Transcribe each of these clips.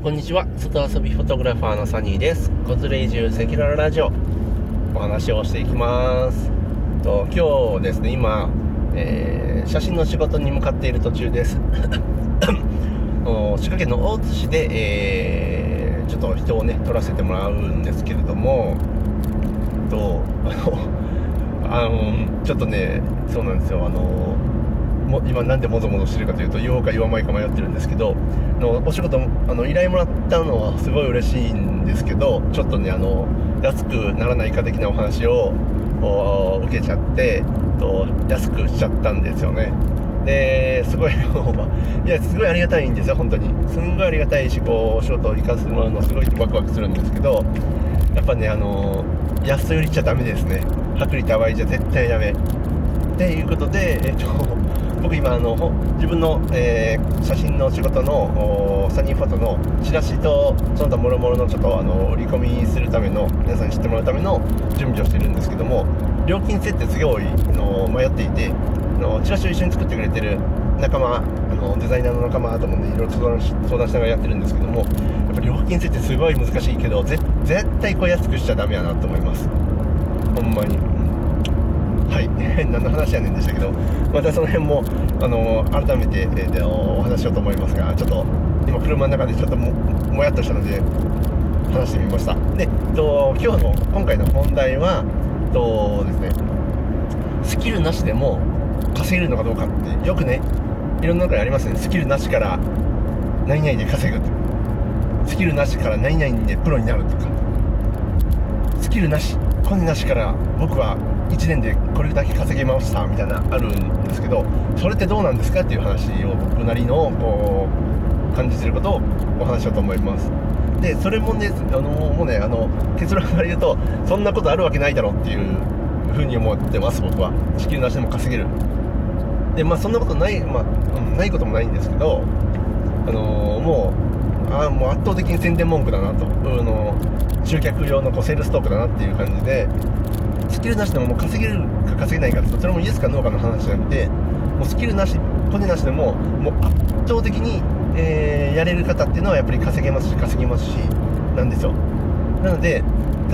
こんにちは。外遊びフォトグラファーのサニーです。子連れ移住赤裸々ラジオ。お話をしていきます。と今日ですね今、えー、写真の仕事に向かっている途中です。滋賀県の大津市で、えー、ちょっと人をね撮らせてもらうんですけれどもとあのあのちょっとねそうなんですよ。あのも今なんでもぞもぞしてるかというと言おうか言わないか迷ってるんですけどのお仕事あの依頼もらったのはすごい嬉しいんですけどちょっとねあの安くならないか的なお話を受けちゃってと安くしちゃったんですよね。ですごい いやすごいありがたいんですよ本当に。すんごいありがたいしこうお仕事を行かせてもらうのすごいワクワクするんですけどやっぱねあの安売りちゃダメですね。薄利多売じゃ絶対ダメ。っていうことでえっと僕今あの自分の、えー、写真の仕事のサニーフォトのチラシとその他もろもろのちょっとあの売り込みするための皆さんに知ってもらうための準備をしてるんですけども料金設定すごいの迷っていてのチラシを一緒に作ってくれてる仲間あのデザイナーの仲間ともねいろいろ相談しながらやってるんですけどもやっぱ料金設定すごい難しいけど絶対これ安くしちゃダメやなと思います。ほんまに。はい。何の話やねんでしたけどまたその辺もあの改めて、えー、お話しようと思いますがちょっと今車の中でちょっとももやっとしたので話してみました。で、と、今日の今回の本題はとですねスキルなしでも稼げるのかどうかってよくねいろんな中にありますね。スキルなしから何々で稼ぐとスキルなしから何々でプロになるとかスキルなしコネなしから僕は1年でこれだけ稼げましたみたいなあるんですけどそれってどうなんですかっていう話を僕なりのこう感じてることをお話しようと思います。でそれもねあのもうねあの結論から言うとそんなことあるわけないだろうっていうふうに思ってます僕は。地球なしでも稼げる。でまあそんなことないまあ、ないこともないんですけどあのもうあもう圧倒的に宣伝文句だなと、あの集客用のこうセールストークだなっていう感じでスキルなしでももう稼げるか稼げないかってそれもイエスかノーかの話なくてもうスキルなしコネなしでももう圧倒的に、えー、やれる方っていうのはやっぱり稼げますし稼げますしなんですよ。なので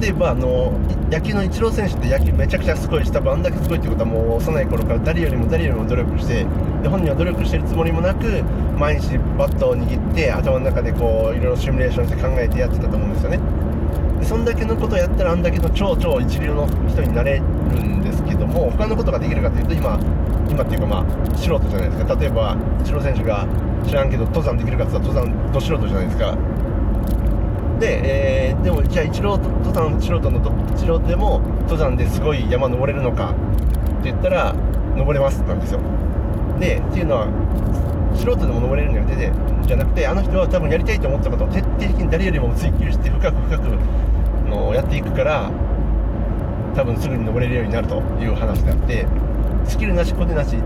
例えばあの野球のイチロー選手って野球めちゃくちゃすごいし多分あんだけすごいってことはもう幼い頃から誰よりも誰よりも努力してで本人は努力してるつもりもなく毎日バットを握って頭の中でこういろいろシミュレーションして考えてやってたと思うんですよね。そんだけのことをやったらあんだけの超超一流の人になれるんですけども他のことができるかというと今今っていうかまあ素人じゃないですか。例えばイチロー選手が知らんけど登山できるかって言ったら登山ど素人じゃないですか。で、えー、でもじゃあ一郎登山素人の素人でも登山ですごい山登れるのかって言ったら登れますなんですよ。でっていうのは素人でも登れるんじゃなくてじゃなくてあの人は多分やりたいと思ったことを徹底的に誰よりも追求して深く深くのやっていくから多分すぐに登れるようになるという話であってスキルなしコネなし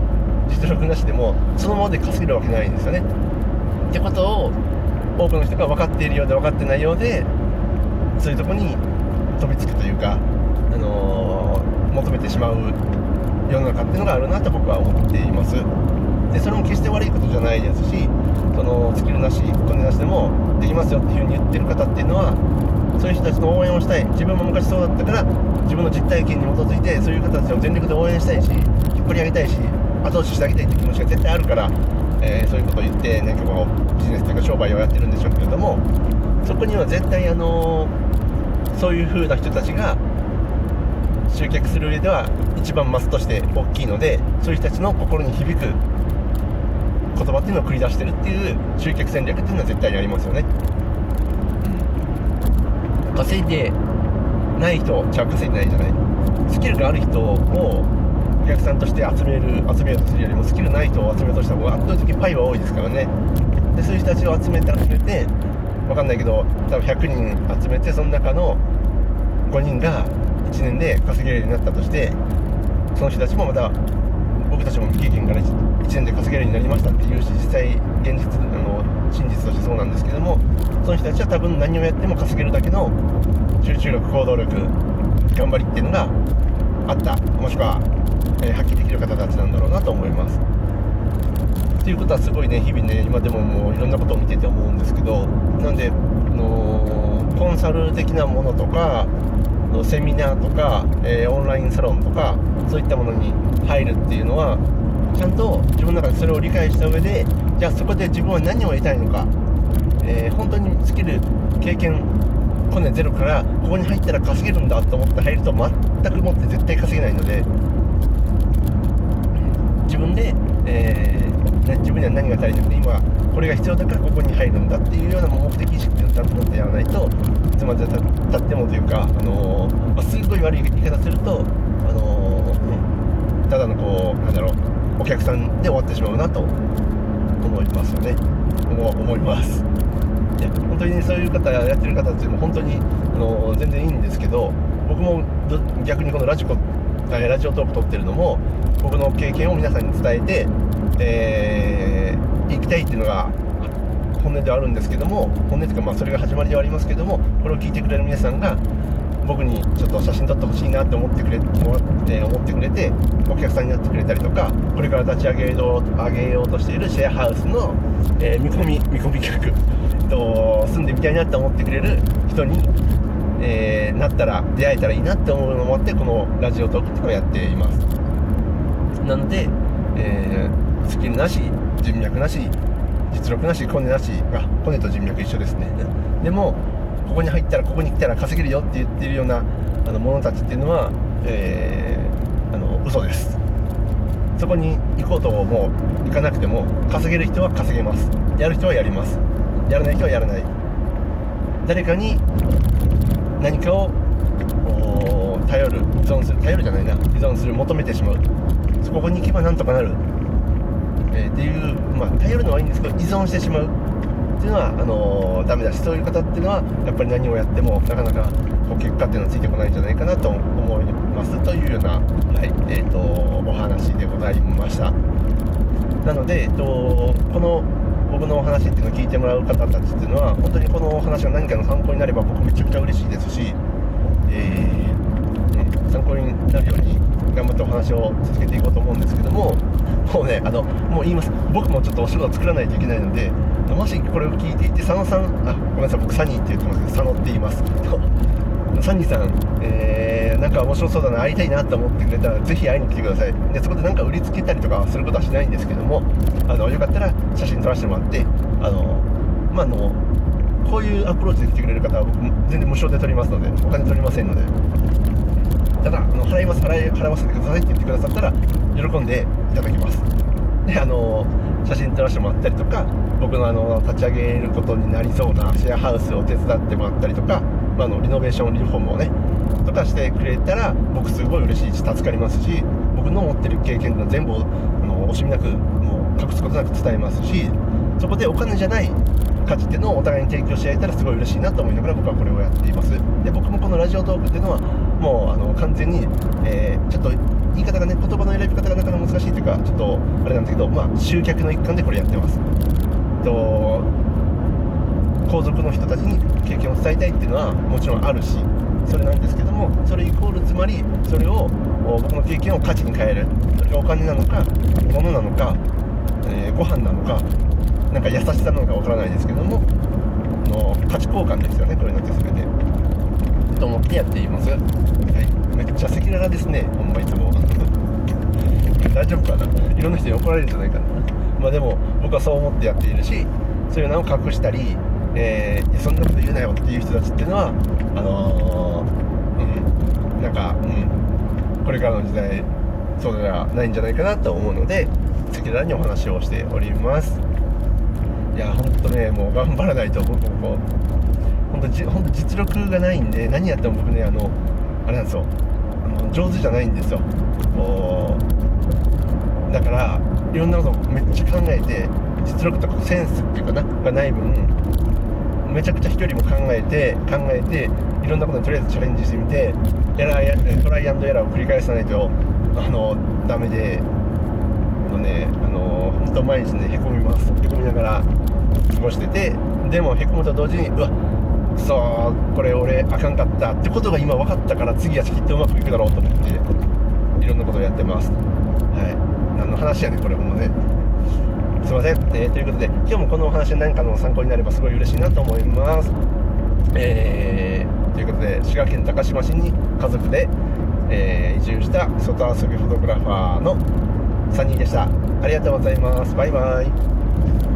実力なしでもそのままで稼げるわけないんですよね。ってことを多くの人が分かっているようで分かってないようでそういうとこに飛びつくというか、あのー、求めてしまう世の中っていうのがあるなと僕は思っています。でそれも決して悪いことじゃないですしそのスキルなしコネなしでもできますよっていうふうに言ってる方っていうのはそういう人たちの応援をしたい自分も昔そうだったから自分の実体験に基づいてそういう方たちを全力で応援したいし引っ張り上げたいし後押ししてあげたいっていう気持ちが絶対あるから、えー、そういうことを言ってなんかこうビジネスというか商売をやってるんでしょうけれどもそこには絶対あのー、そういう風な人たちが集客する上では一番マスとして大きいのでそういう人たちの心に響く言葉っていうのを繰り出してるっていう集客戦略っていうのは絶対にありますよね、うん、稼いでない人じゃあ稼いでないじゃない。スキルがある人をお客さんとして集める集めようとするよりもスキルない人を集めようとした方が圧倒的にパイは多いですからね。でそういう人たちを集めて集めて分かんないけど多分100人集めてその中の5人が1年で稼げるようになったとしてその人たちもまた僕たちも未経験から 1, 年で稼げるようになりましたっていうし実際現実あの真実としてそうなんですけどもその人たちは多分何をやっても稼げるだけの集中力行動力頑張りっていうのがあったもしくは、えー、発揮できる方たちなんだろうなと思います。っていうことはすごいね日々ね今でももういろんなことを見てて思うんですけどなんで、あのコンサル的なものとかのセミナーとか、えー、オンラインサロンとかそういったものに入るっていうのはちゃんと自分の中でそれを理解した上でじゃあそこで自分は何を得たいのか、えー、本当にスキル経験コネゼロからここに入ったら稼げるんだと思って入ると全くもって絶対稼げないので自分で、え、が足りなくて今これが必要だからここに入るんだっていうような目的意識をちゃんと持ってやらないといつまでたってもというか、あのー、まあ、すごい悪い言い方すると、あのー、ただのこうなんだろうお客さんで終わってしまうなと思いますよね。思思います。いや本当に、ね、そういう方やってる方っていうのは本当に、あのー、全然いいんですけど僕も逆にこのラジコラジオトーク撮ってるのも僕の経験を皆さんに伝えて、えー、行きたいっていうのが本音ではあるんですけども本音というかまあそれが始まりではありますけどもこれを聞いてくれる皆さんが僕にちょっと写真撮ってほしいなって思ってくれて思ってくれてお客さんになってくれたりとかこれから立ち上げよう上げようとしているシェアハウスの、えー、見込み見込み客と住んでみたいなって思ってくれる人に、えー、なったら出会えたらいいなって思うのもあってこのラジオトークっていうのをやっています。なので、えー、スキルなし人脈なし実力なしコネなしあコネと人脈一緒ですね。でもここに入ったらここに来たら稼げるよって言ってるようなあの者たちっていうのは、えー、あの嘘です。そこに行こうともう行かなくても稼げる人は稼げます。やる人はやります。やらない人はやらない。誰かに何かを頼る依存する頼るじゃないな。依存する求めてしまう。そこに行けばなんとかなる、えー、っていうまあ頼るのはいいんですけど依存してしまう。っていうのはあのー、ダメだしそういう方っていうのはやっぱり何をやってもなかなかこう結果っていうのはついてこないんじゃないかなと思います。というような、はいえーと、お話でございました。なので、えーと、この僕のお話っていうのを聞いてもらう方たちっていうのは本当にこのお話が何かの参考になれば僕めちゃくちゃ嬉しいですし、えー、参考になるように頑張ってお話を続けていこうと思うんですけどももうねあのもう言います。僕もちょっとお仕事作らないといけないのでもしこれを聞いていて佐野さんあごめんなさい僕サニーって言ってますけど佐野って言います。サニーさん、えー、なんか面白そうだな会いたいなと思ってくれたらぜひ会いに来てください。でそこでなんか売りつけたりとかすることはしないんですけどもあのよかったら写真撮らせてもらってあのまあのこういうアプローチで来てくれる方は僕全然無償で撮りますのでお金取りませんので。ただあの払います払い払わせてくださいって言ってくださったら喜んでいただきます。であの写真撮らせてもらったりとか僕のあの立ち上げることになりそうなシェアハウスを手伝ってもらったりとか、まあ、のリノベーションリフォームをねとかしてくれたら僕すごい嬉しいし助かりますし僕の持ってる経験が全部あの惜しみなくもう隠すことなく伝えますしそこでお金じゃない価値っていうのをお互いに提供し合えたらすごい嬉しいなと思いながら僕はこれをやっています。で僕もこのラジオトークっていうのはもうあの完全に、えー、ちょっと言い方がね言葉の選び方がなかなか難しいというかちょっとあれなんですけどまあ集客の一環でこれやってます。と皇族の人たちに経験を伝えたいっていうのはもちろんあるしそれなんですけどもそれイコールつまりそれを僕の経験を価値に変えるそれがお金なのか物なのか、えー、ご飯なのかなんか優しさなのかわからないですけどもの価値交換ですよねこれのって全て。と思ってやっています、はい、めっちゃ赤裸々ですね。ほんまいつも。大丈夫かな？いろんな人に怒られるんじゃないかな。まあでも僕はそう思ってやっているしそういうのを隠したり、えー、そんなこと言うなよっていう人たちっていうのはあのー、うんなんかうんこれからの時代そうではないんじゃないかなと思うので赤裸々にお話をしております。いやほんとねもう頑張らないと僕もじ本当実力がないんで何やっても僕ねあのあれなんですよ。あの上手じゃないんですよ。だからいろんなことめっちゃ考えて実力とかセンスっていうかながない分めちゃくちゃ飛距離も考えて考えていろんなことにとりあえずチャレンジしてみてエラートライアンドエラーを繰り返さないとあのダメでのねあの本当毎日ねへこみます。へこみながら過ごしててでもへこむと同時にうわくそこれ俺あかんかった。ってことが今分かったから次はきっとうまくいくだろうと思って。いろんなことをやってます。はい。何の話やねこれほんまね。すいません、えー、ということで今日もこのお話何かの参考になればすごい嬉しいなと思います。えー、ということで滋賀県高島市に家族で、えー、移住した外遊びフォトグラファーの3人でした。ありがとうございます。バイバイ。